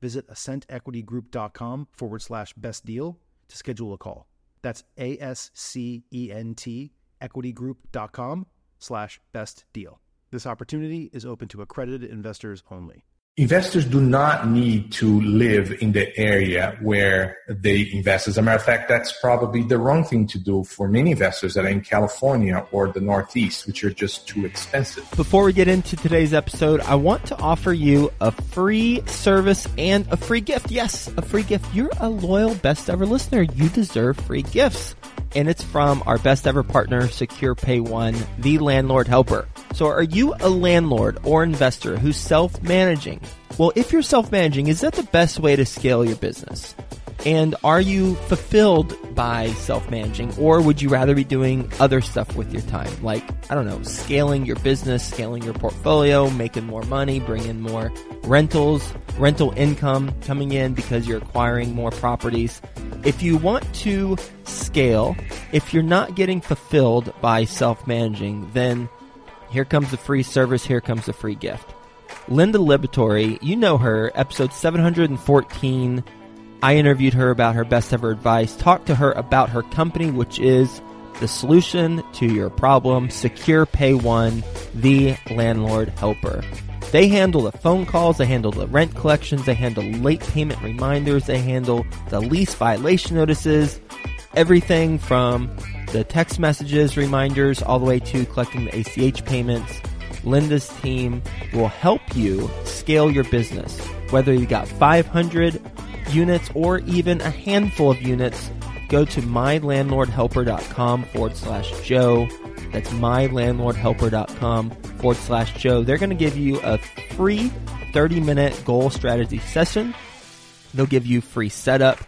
visit ascentequitygroup.com forward slash best deal to schedule a call. That's A S C E N T equitygroup.com slash best deal. This opportunity is open to accredited investors only investors do not need to live in the area where they invest. As a matter of fact, that's probably the wrong thing to do for many investors that are in California or the Northeast, which are just too expensive. Before we get into today's episode, I want to offer you a free service and a free gift. Yes, a free gift. You're a loyal best ever listener. You deserve free gifts and it's from our best ever partner, Secure Pay One, the landlord helper. So are you a landlord or investor who's self-managing? Well, if you're self-managing, is that the best way to scale your business? And are you fulfilled by self-managing or would you rather be doing other stuff with your time? Like, I don't know, scaling your business, scaling your portfolio, making more money, bringing more rentals, rental income coming in because you're acquiring more properties. If you want to scale, if you're not getting fulfilled by self-managing, then here comes the free service, here comes the free gift. Linda Liberatore, you know her, episode 714 I interviewed her about her best ever advice, talked to her about her company, which is the solution to your problem, Secure Pay One, the landlord helper. They handle the phone calls, they handle the rent collections, they handle late payment reminders, they handle the lease violation notices, everything from the text messages, reminders, all the way to collecting the ACH payments. Linda's team will help you scale your business. Whether you got 500 units or even a handful of units, go to mylandlordhelper.com forward slash Joe. That's mylandlordhelper.com forward slash Joe. They're going to give you a free 30 minute goal strategy session. They'll give you free setup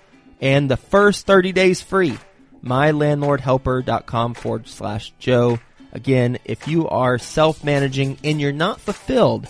and the first 30 days free. mylandlordhelper.com forward slash Joe. Again, if you are self managing and you're not fulfilled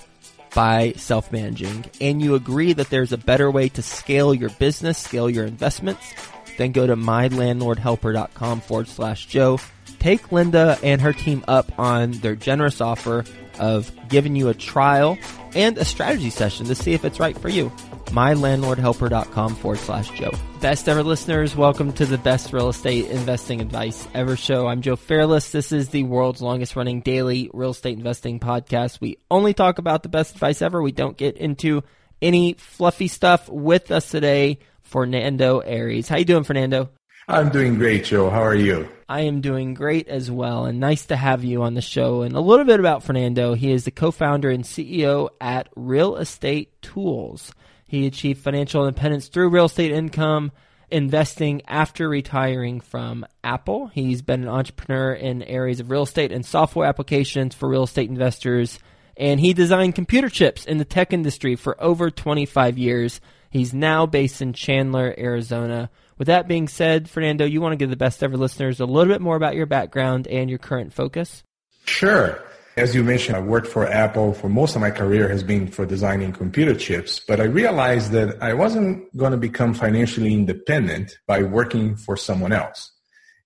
by self managing and you agree that there's a better way to scale your business, scale your investments, then go to mylandlordhelper.com forward slash Joe. Take Linda and her team up on their generous offer of giving you a trial and a strategy session to see if it's right for you. MyLandlordHelper.com forward slash Joe. Best ever listeners, welcome to the best real estate investing advice ever show. I'm Joe Fairless. This is the world's longest running daily real estate investing podcast. We only talk about the best advice ever. We don't get into any fluffy stuff with us today. Fernando Aries. How you doing, Fernando? I'm doing great, Joe. How are you? I am doing great as well, and nice to have you on the show. And a little bit about Fernando. He is the co-founder and CEO at Real Estate Tools. He achieved financial independence through real estate income investing after retiring from Apple. He's been an entrepreneur in areas of real estate and software applications for real estate investors. And he designed computer chips in the tech industry for over 25 years. He's now based in Chandler, Arizona, with that being said, Fernando, you want to give the best ever listeners a little bit more about your background and your current focus? Sure. As you mentioned, I worked for Apple for most of my career has been for designing computer chips, but I realized that I wasn't going to become financially independent by working for someone else.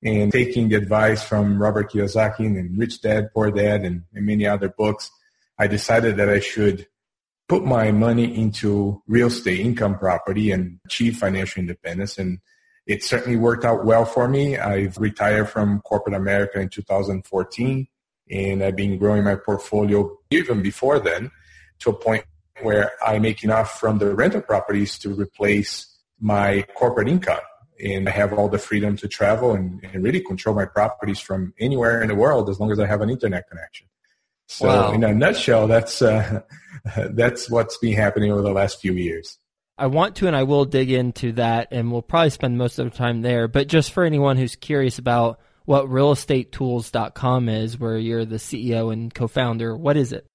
And taking the advice from Robert Kiyosaki and Rich Dad, Poor Dad and, and many other books, I decided that I should put my money into real estate income property and achieve financial independence. And it certainly worked out well for me. I've retired from corporate America in 2014 and I've been growing my portfolio even before then to a point where I make enough from the rental properties to replace my corporate income. And I have all the freedom to travel and, and really control my properties from anywhere in the world as long as I have an internet connection. So wow. in a nutshell, that's, uh, that's what's been happening over the last few years. I want to and I will dig into that and we'll probably spend most of the time there. But just for anyone who's curious about what realestatetools.com is, where you're the CEO and co-founder, what is it?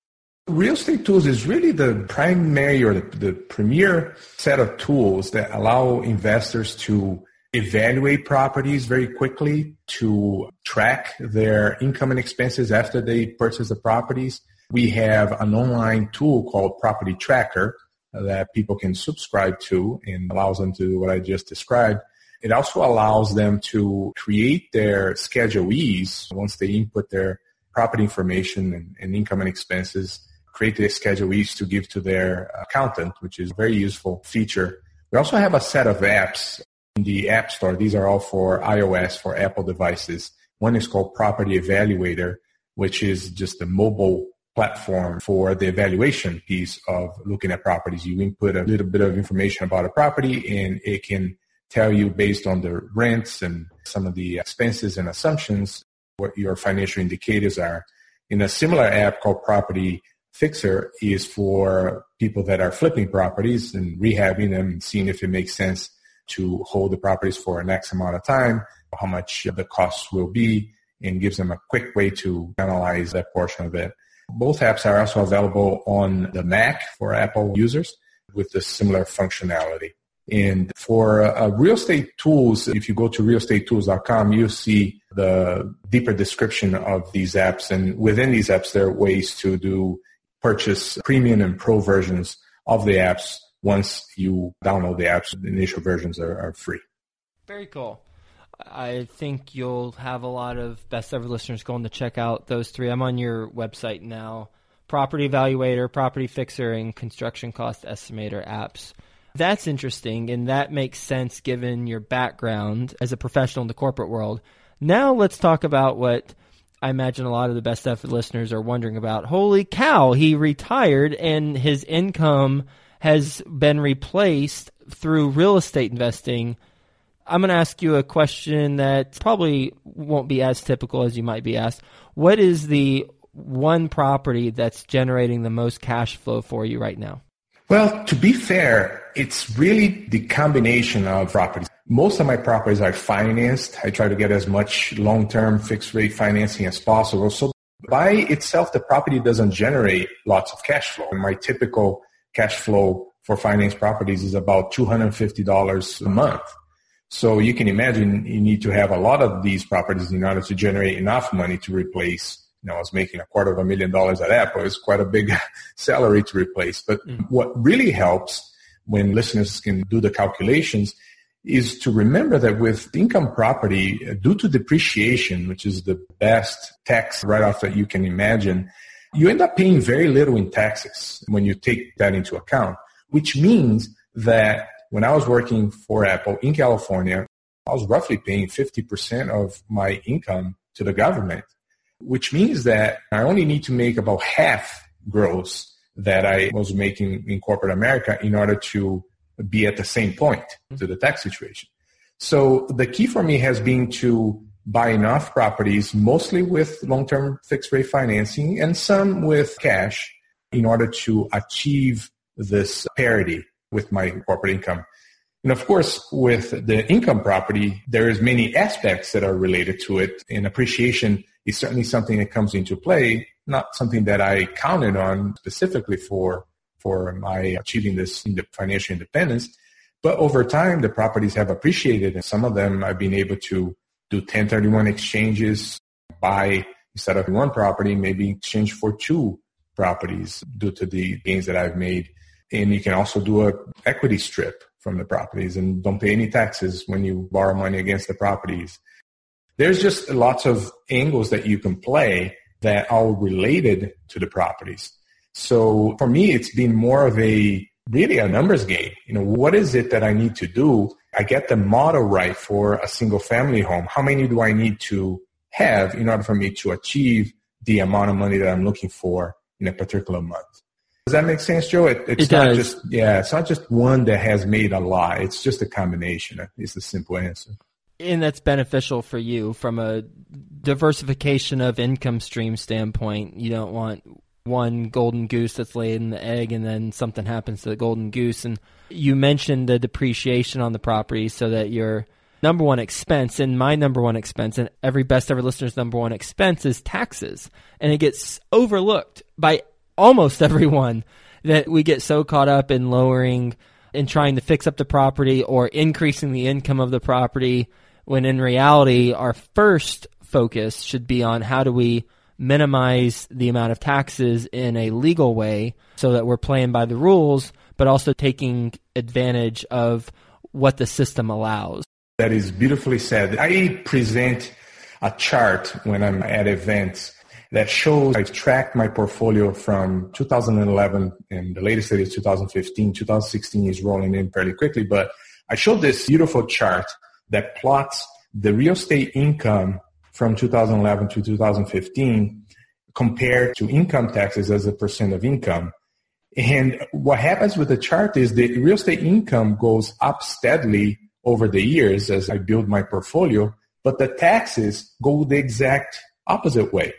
Real Estate Tools is really the primary or the, the premier set of tools that allow investors to evaluate properties very quickly, to track their income and expenses after they purchase the properties. We have an online tool called Property Tracker that people can subscribe to and allows them to do what I just described. It also allows them to create their Schedule E's once they input their property information and, and income and expenses, create their Schedule E's to give to their accountant, which is a very useful feature. We also have a set of apps in the App Store. These are all for iOS, for Apple devices. One is called Property Evaluator, which is just a mobile platform for the evaluation piece of looking at properties. You input a little bit of information about a property and it can tell you based on the rents and some of the expenses and assumptions what your financial indicators are. In a similar app called Property Fixer is for people that are flipping properties and rehabbing them and seeing if it makes sense to hold the properties for an X amount of time, how much the costs will be, and gives them a quick way to analyze that portion of it. Both apps are also available on the Mac for Apple users with the similar functionality. And for uh, real estate tools, if you go to realestatetools.com, you'll see the deeper description of these apps. And within these apps, there are ways to do purchase premium and pro versions of the apps once you download the apps. The initial versions are, are free. Very cool. I think you'll have a lot of best ever listeners going to check out those three. I'm on your website now. Property Evaluator, Property Fixer, and Construction Cost Estimator apps. That's interesting, and that makes sense given your background as a professional in the corporate world. Now let's talk about what I imagine a lot of the best ever listeners are wondering about. Holy cow, he retired and his income has been replaced through real estate investing I'm going to ask you a question that probably won't be as typical as you might be asked. What is the one property that's generating the most cash flow for you right now? Well, to be fair, it's really the combination of properties. Most of my properties are financed. I try to get as much long-term fixed rate financing as possible. So by itself, the property doesn't generate lots of cash flow. My typical cash flow for finance properties is about $250 a month. So you can imagine you need to have a lot of these properties in order to generate enough money to replace. You know, I was making a quarter of a million dollars at Apple. It's quite a big salary to replace. But mm-hmm. what really helps when listeners can do the calculations is to remember that with income property, due to depreciation, which is the best tax write-off that you can imagine, you end up paying very little in taxes when you take that into account, which means that when I was working for Apple in California, I was roughly paying 50% of my income to the government, which means that I only need to make about half gross that I was making in corporate America in order to be at the same point mm-hmm. to the tax situation. So the key for me has been to buy enough properties, mostly with long-term fixed rate financing and some with cash in order to achieve this parity with my corporate income. And of course, with the income property, there is many aspects that are related to it. And appreciation is certainly something that comes into play, not something that I counted on specifically for, for my achieving this financial independence. But over time, the properties have appreciated and some of them I've been able to do 1031 exchanges, buy instead of one property, maybe exchange for two properties due to the gains that I've made and you can also do a equity strip from the properties and don't pay any taxes when you borrow money against the properties. There's just lots of angles that you can play that are related to the properties. So for me, it's been more of a really a numbers game. You know, what is it that I need to do? I get the model right for a single family home. How many do I need to have in order for me to achieve the amount of money that I'm looking for in a particular month? Does that make sense, Joe? It, it's it not just yeah, it's not just one that has made a lot. It's just a combination. It's the simple answer. And that's beneficial for you from a diversification of income stream standpoint. You don't want one golden goose that's laying the egg and then something happens to the golden goose. And you mentioned the depreciation on the property so that your number one expense and my number one expense and every best ever listener's number one expense is taxes. And it gets overlooked by almost everyone that we get so caught up in lowering and trying to fix up the property or increasing the income of the property when in reality our first focus should be on how do we minimize the amount of taxes in a legal way so that we're playing by the rules but also taking advantage of what the system allows. That is beautifully said. I present a chart when I'm at events that shows I've tracked my portfolio from 2011 and the latest is 2015. 2016 is rolling in fairly quickly, but I showed this beautiful chart that plots the real estate income from 2011 to 2015 compared to income taxes as a percent of income. And what happens with the chart is the real estate income goes up steadily over the years as I build my portfolio, but the taxes go the exact opposite way.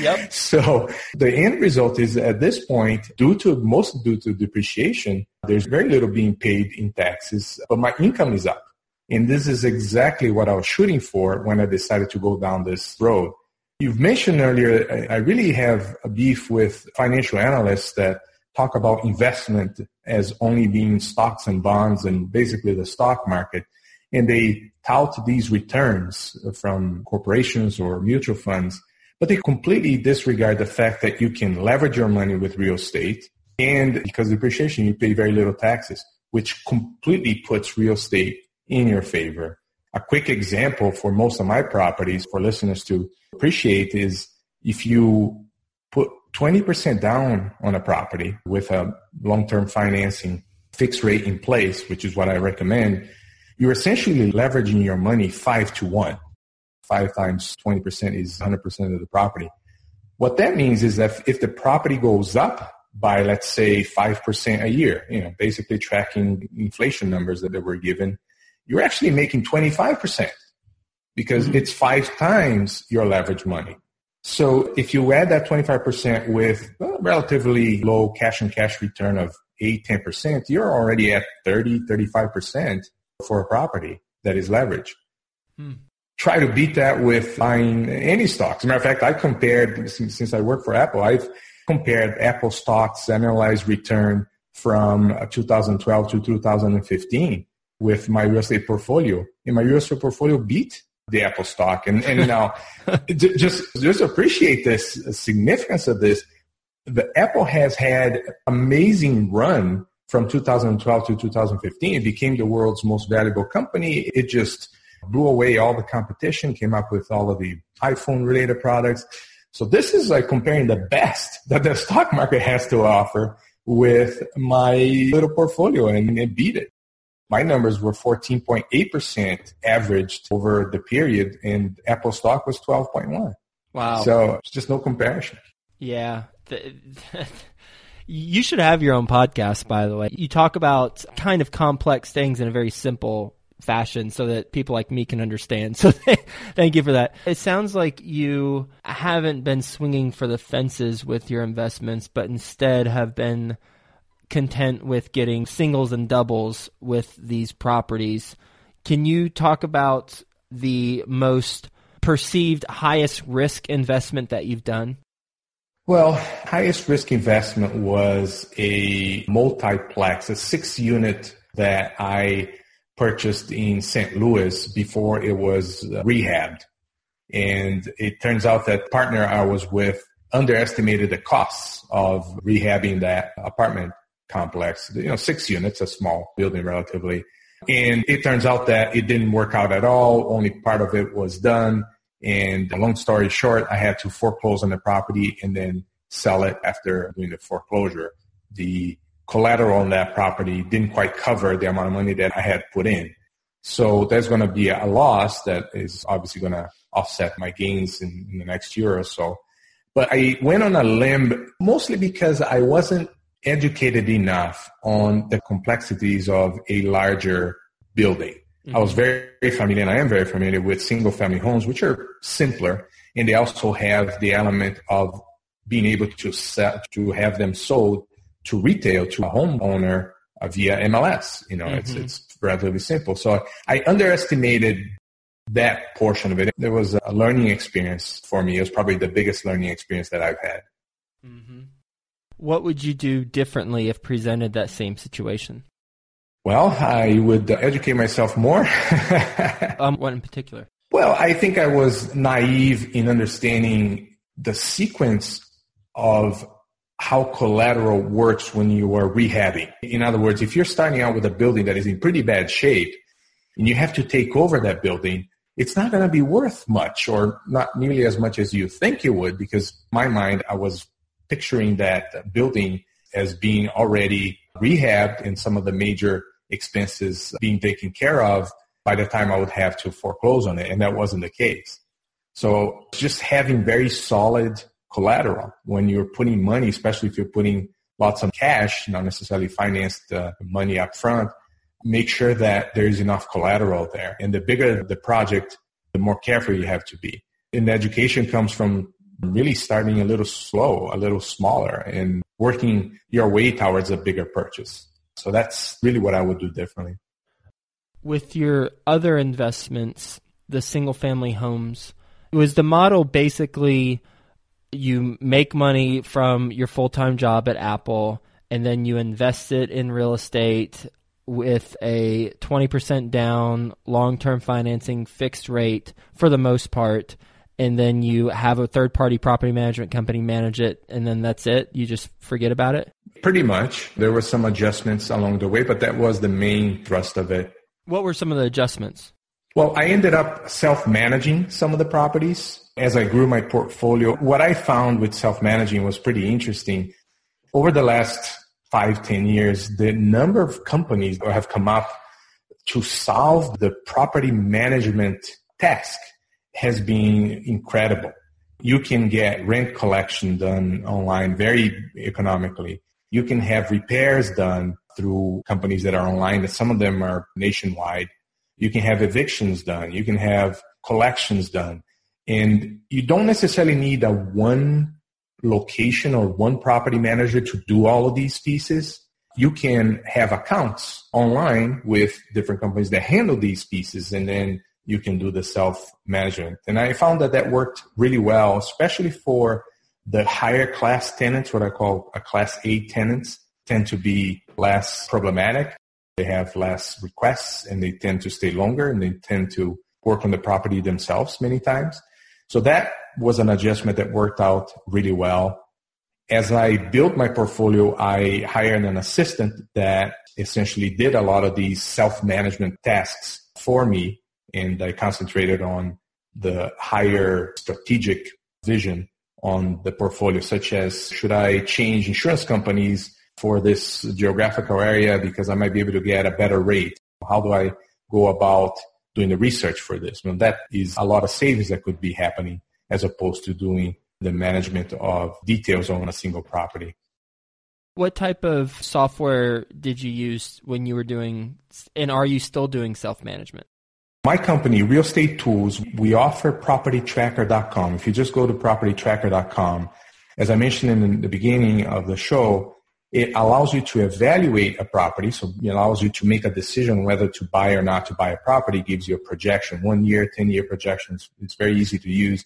Yep. So the end result is at this point, due to most due to depreciation, there's very little being paid in taxes, but my income is up. And this is exactly what I was shooting for when I decided to go down this road. You've mentioned earlier, I really have a beef with financial analysts that talk about investment as only being stocks and bonds and basically the stock market. And they tout these returns from corporations or mutual funds, but they completely disregard the fact that you can leverage your money with real estate. And because of depreciation, you pay very little taxes, which completely puts real estate in your favor. A quick example for most of my properties for listeners to appreciate is if you put 20% down on a property with a long-term financing fixed rate in place, which is what I recommend, you're essentially leveraging your money five to one. Five times 20% is 100% of the property. What that means is that if the property goes up by, let's say, 5% a year, you know, basically tracking inflation numbers that were given, you're actually making 25% because it's five times your leverage money. So if you add that 25% with a relatively low cash and cash return of 8, 10%, you're already at 30, 35% for a property that is leveraged. Hmm. Try to beat that with buying any stocks. As a matter of fact, I compared, since, since I work for Apple, I've compared Apple stocks annualized return from uh, 2012 to 2015 with my real estate portfolio. And my real estate portfolio beat the Apple stock. And, and now just, just appreciate this significance of this. The Apple has had amazing run from 2012 to 2015. It became the world's most valuable company. It just blew away all the competition, came up with all of the iPhone related products. So this is like comparing the best that the stock market has to offer with my little portfolio and it beat it my numbers were 14.8% averaged over the period and Apple stock was 12.1. Wow. So it's just no comparison. Yeah. you should have your own podcast, by the way. You talk about kind of complex things in a very simple fashion so that people like me can understand. So thank you for that. It sounds like you haven't been swinging for the fences with your investments, but instead have been content with getting singles and doubles with these properties. Can you talk about the most perceived highest risk investment that you've done? Well, highest risk investment was a multiplex, a six unit that I purchased in St. Louis before it was uh, rehabbed. And it turns out that partner I was with underestimated the costs of rehabbing that apartment complex. You know, six units, a small building relatively. And it turns out that it didn't work out at all. Only part of it was done. And long story short, I had to foreclose on the property and then sell it after doing the foreclosure. The collateral on that property didn't quite cover the amount of money that I had put in. So there's going to be a loss that is obviously going to offset my gains in, in the next year or so. But I went on a limb mostly because I wasn't educated enough on the complexities of a larger building. Mm-hmm. I was very, very familiar, and I am very familiar with single family homes, which are simpler, and they also have the element of being able to sell, to have them sold to retail to a homeowner uh, via MLS. You know, mm-hmm. it's it's relatively simple. So I underestimated that portion of it. There was a learning experience for me. It was probably the biggest learning experience that I've had. Mm-hmm. What would you do differently if presented that same situation? Well, I would educate myself more. um, what in particular? Well, I think I was naive in understanding the sequence of how collateral works when you are rehabbing. In other words, if you're starting out with a building that is in pretty bad shape and you have to take over that building, it's not going to be worth much or not nearly as much as you think it would because my mind, I was picturing that building as being already rehabbed and some of the major expenses being taken care of by the time I would have to foreclose on it. And that wasn't the case. So just having very solid collateral when you're putting money, especially if you're putting lots of cash, not necessarily financed uh, money up front, make sure that there's enough collateral there. And the bigger the project, the more careful you have to be. And education comes from really starting a little slow, a little smaller, and working your way towards a bigger purchase. So that's really what I would do differently. With your other investments, the single family homes, was the model basically you make money from your full time job at Apple and then you invest it in real estate with a 20% down, long term financing, fixed rate for the most part and then you have a third party property management company manage it and then that's it? You just forget about it? Pretty much. There were some adjustments along the way but that was the main thrust of it. What were some of the adjustments well i ended up self-managing some of the properties as i grew my portfolio what i found with self-managing was pretty interesting over the last five ten years the number of companies that have come up to solve the property management task has been incredible. You can get rent collection done online very economically. You can have repairs done through companies that are online. and Some of them are nationwide. You can have evictions done. You can have collections done. And you don't necessarily need a one location or one property manager to do all of these pieces. You can have accounts online with different companies that handle these pieces and then you can do the self-management. And I found that that worked really well, especially for the higher class tenants, what I call a class A tenants tend to be less problematic. They have less requests and they tend to stay longer and they tend to work on the property themselves many times. So that was an adjustment that worked out really well. As I built my portfolio, I hired an assistant that essentially did a lot of these self-management tasks for me and I concentrated on the higher strategic vision on the portfolio, such as should I change insurance companies for this geographical area because I might be able to get a better rate? How do I go about doing the research for this? Well, that is a lot of savings that could be happening as opposed to doing the management of details on a single property. What type of software did you use when you were doing, and are you still doing self management? My company, Real Estate Tools, we offer propertytracker.com. If you just go to propertytracker.com, as I mentioned in the beginning of the show, it allows you to evaluate a property. So it allows you to make a decision whether to buy or not to buy a property. It gives you a projection, one year, 10 year projections. It's very easy to use.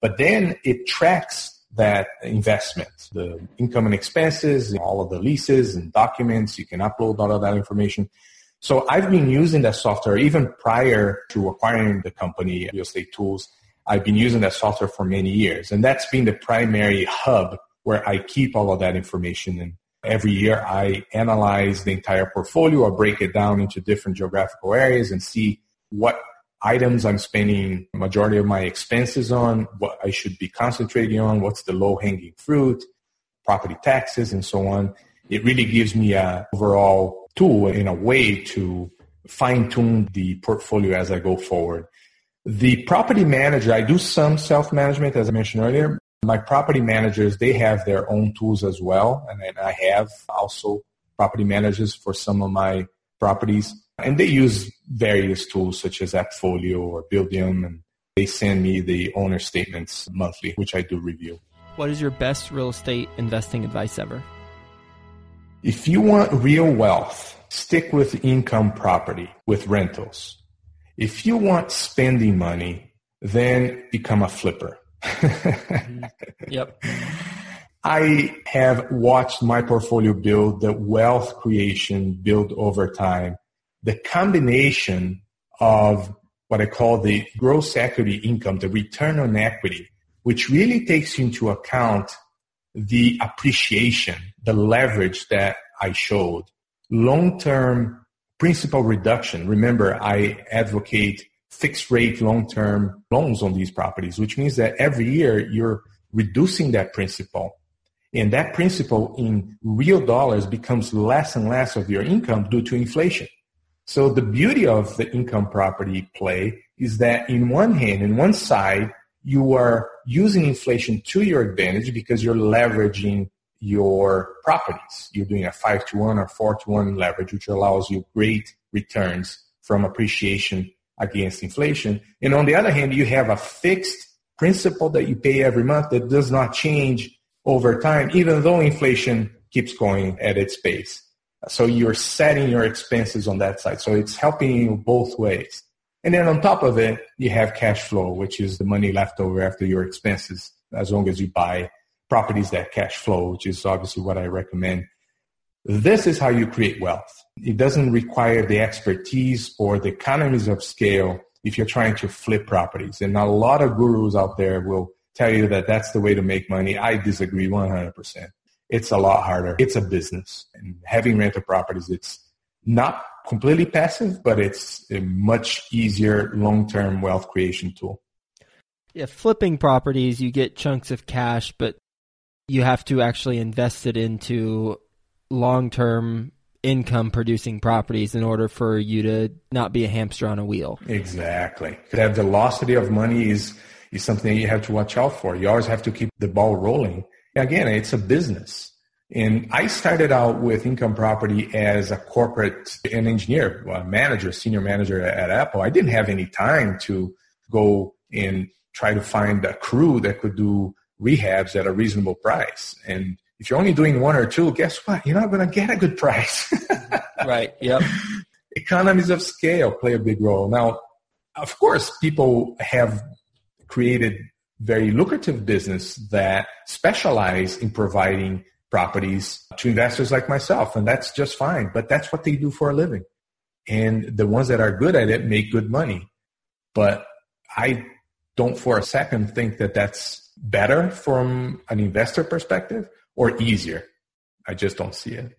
But then it tracks that investment, the income and expenses, all of the leases and documents. You can upload all of that information. So I've been using that software even prior to acquiring the company, Real Estate Tools. I've been using that software for many years. And that's been the primary hub where I keep all of that information. And every year I analyze the entire portfolio or break it down into different geographical areas and see what items I'm spending majority of my expenses on, what I should be concentrating on, what's the low hanging fruit, property taxes and so on. It really gives me a overall tool in a way to fine tune the portfolio as I go forward. The property manager, I do some self management, as I mentioned earlier. My property managers, they have their own tools as well. And I have also property managers for some of my properties. And they use various tools such as AppFolio or Buildium. And they send me the owner statements monthly, which I do review. What is your best real estate investing advice ever? If you want real wealth, stick with income property, with rentals. If you want spending money, then become a flipper. Mm-hmm. yep. I have watched my portfolio build, the wealth creation build over time. The combination of what I call the gross equity income, the return on equity, which really takes into account the appreciation, the leverage that I showed, long-term principal reduction. Remember, I advocate fixed rate long-term loans on these properties, which means that every year you're reducing that principal. And that principal in real dollars becomes less and less of your income due to inflation. So the beauty of the income property play is that in one hand, in one side, you are using inflation to your advantage because you're leveraging your properties. You're doing a five to one or four to one leverage, which allows you great returns from appreciation against inflation. And on the other hand, you have a fixed principal that you pay every month that does not change over time, even though inflation keeps going at its pace. So you're setting your expenses on that side. So it's helping you both ways. And then on top of it, you have cash flow, which is the money left over after your expenses, as long as you buy properties that cash flow, which is obviously what I recommend. This is how you create wealth. It doesn't require the expertise or the economies of scale if you're trying to flip properties. And a lot of gurus out there will tell you that that's the way to make money. I disagree 100%. It's a lot harder. It's a business. And having rental properties, it's not completely passive, but it's a much easier long-term wealth creation tool. Yeah, flipping properties, you get chunks of cash, but you have to actually invest it into long-term income producing properties in order for you to not be a hamster on a wheel. Exactly. That velocity of money is is something you have to watch out for. You always have to keep the ball rolling. Again, it's a business. And I started out with income property as a corporate an engineer, a manager, senior manager at Apple. I didn't have any time to go and try to find a crew that could do rehabs at a reasonable price. And if you're only doing one or two, guess what? You're not going to get a good price. right. Yep. Economies of scale play a big role. Now, of course, people have created very lucrative business that specialize in providing properties to investors like myself. And that's just fine. But that's what they do for a living. And the ones that are good at it make good money. But I don't for a second think that that's better from an investor perspective or easier. I just don't see it.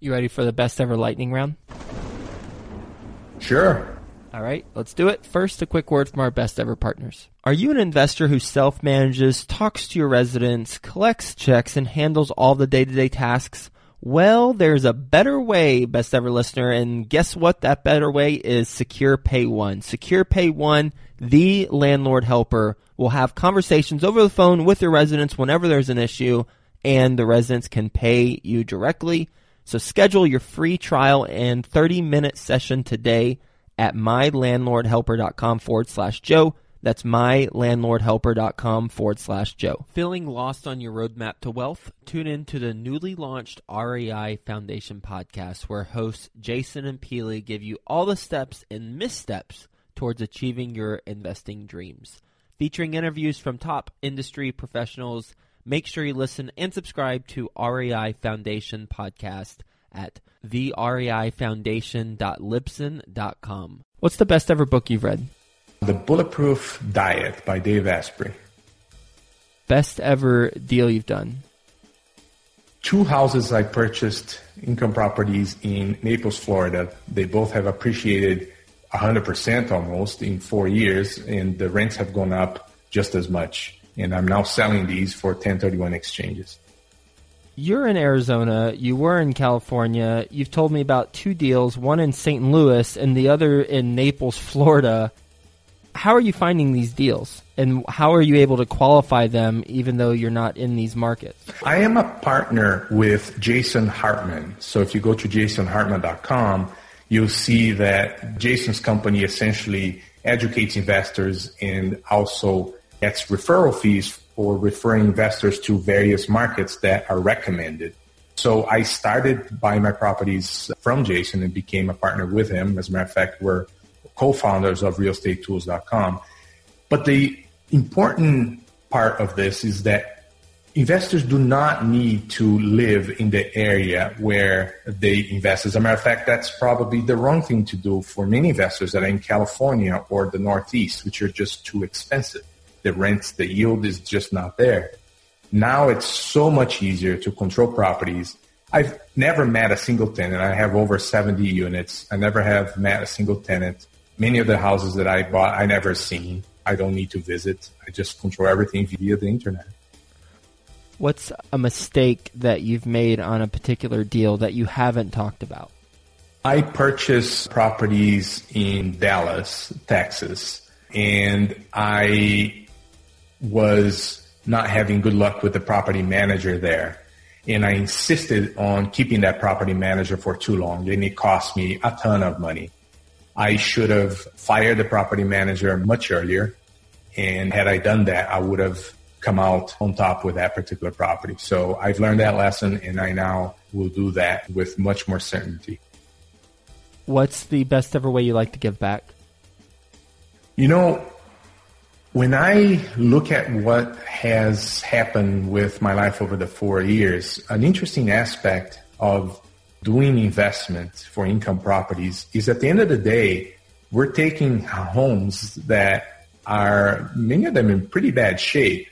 You ready for the best ever lightning round? Sure. All right, let's do it. First, a quick word from our best ever partners. Are you an investor who self manages, talks to your residents, collects checks, and handles all the day to day tasks? Well, there's a better way, best ever listener, and guess what? That better way is Secure Pay One. Secure Pay One, the landlord helper, will have conversations over the phone with your residents whenever there's an issue and the residents can pay you directly. So schedule your free trial and 30 minute session today at mylandlordhelper.com forward slash Joe. That's mylandlordhelper.com forward slash Joe. Feeling lost on your roadmap to wealth? Tune in to the newly launched REI Foundation podcast, where hosts Jason and Peely give you all the steps and missteps towards achieving your investing dreams. Featuring interviews from top industry professionals Make sure you listen and subscribe to REI Foundation podcast at thereifoundation.libsyn.com. What's the best ever book you've read? The Bulletproof Diet by Dave Asprey. Best ever deal you've done? Two houses I purchased, income properties in Naples, Florida. They both have appreciated 100% almost in four years, and the rents have gone up just as much and I'm now selling these for 1031 exchanges. You're in Arizona. You were in California. You've told me about two deals, one in St. Louis and the other in Naples, Florida. how are you finding these deals and how are you able to qualify them even though you're not in these markets? I am a partner with Jason Hartman. So if you go to jasonhartman.com, you'll see that Jason's company essentially educates investors and also gets referral fees for referring investors to various markets that are recommended. So I started buying my properties from Jason and became a partner with him. As a matter of fact, we're co-founders of realestatetools.com. But the important part of this is that investors do not need to live in the area where they invest. As a matter of fact, that's probably the wrong thing to do for many investors that are in California or the Northeast, which are just too expensive. The rents, the yield is just not there. Now it's so much easier to control properties. I've never met a single tenant. I have over 70 units. I never have met a single tenant. Many of the houses that I bought, I never seen. I don't need to visit. I just control everything via the internet. What's a mistake that you've made on a particular deal that you haven't talked about? I purchased properties in Dallas, Texas, and I was not having good luck with the property manager there. And I insisted on keeping that property manager for too long, and it cost me a ton of money. I should have fired the property manager much earlier. And had I done that, I would have come out on top with that particular property. So I've learned that lesson and I now will do that with much more certainty. What's the best ever way you like to give back? You know, when I look at what has happened with my life over the four years, an interesting aspect of doing investment for income properties is at the end of the day, we're taking homes that are many of them in pretty bad shape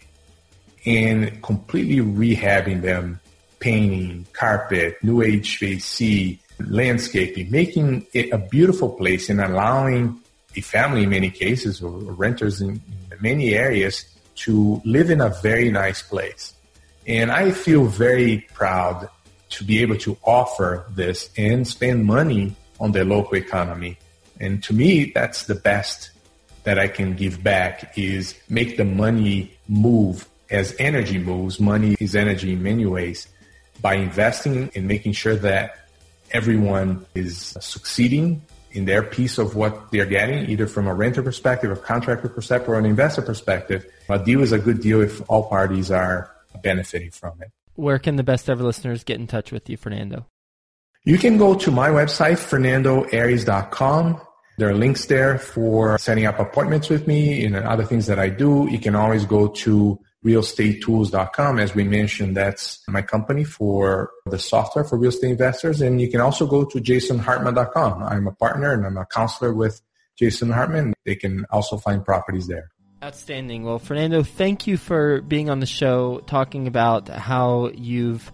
and completely rehabbing them, painting, carpet, new HVAC, landscaping, making it a beautiful place and allowing a family in many cases or renters in many areas to live in a very nice place. And I feel very proud to be able to offer this and spend money on the local economy. And to me, that's the best that I can give back is make the money move as energy moves, money is energy in many ways, by investing in making sure that everyone is succeeding in their piece of what they're getting, either from a renter perspective, a contractor perspective, or an investor perspective, a deal is a good deal if all parties are benefiting from it. Where can the best ever listeners get in touch with you, Fernando? You can go to my website, fernandoaries.com. There are links there for setting up appointments with me and other things that I do. You can always go to realestatetools.com. As we mentioned, that's my company for the software for real estate investors. And you can also go to jasonhartman.com. I'm a partner and I'm a counselor with Jason Hartman. They can also find properties there. Outstanding. Well, Fernando, thank you for being on the show talking about how you've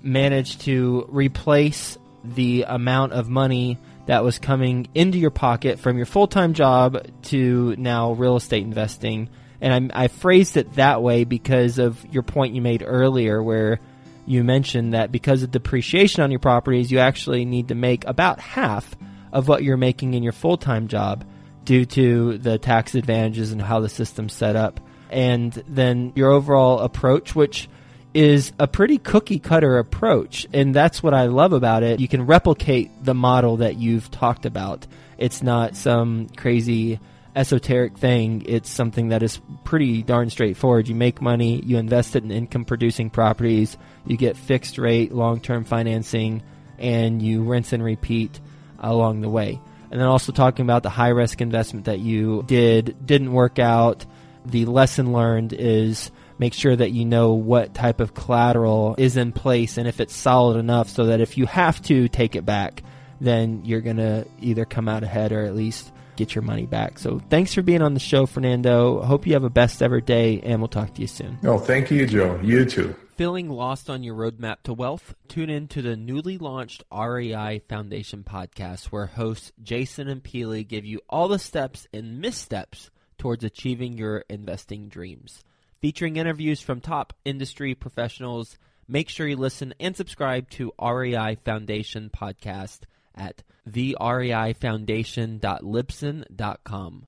managed to replace the amount of money that was coming into your pocket from your full time job to now real estate investing and I, I phrased it that way because of your point you made earlier, where you mentioned that because of depreciation on your properties, you actually need to make about half of what you're making in your full time job due to the tax advantages and how the system's set up. And then your overall approach, which is a pretty cookie cutter approach. And that's what I love about it. You can replicate the model that you've talked about. It's not some crazy esoteric thing. It's something that is pretty darn straightforward. You make money, you invest it in income producing properties, you get fixed rate long term financing, and you rinse and repeat along the way. And then also talking about the high risk investment that you did, didn't work out. The lesson learned is make sure that you know what type of collateral is in place and if it's solid enough so that if you have to take it back, then you're going to either come out ahead or at least get your money back. So thanks for being on the show, Fernando. Hope you have a best ever day, and we'll talk to you soon. Oh, thank you, Joe. You too. Feeling lost on your roadmap to wealth? Tune in to the newly launched REI Foundation podcast, where hosts Jason and Peely give you all the steps and missteps towards achieving your investing dreams. Featuring interviews from top industry professionals, make sure you listen and subscribe to REI Foundation podcast at thereifoundation.libsyn.com.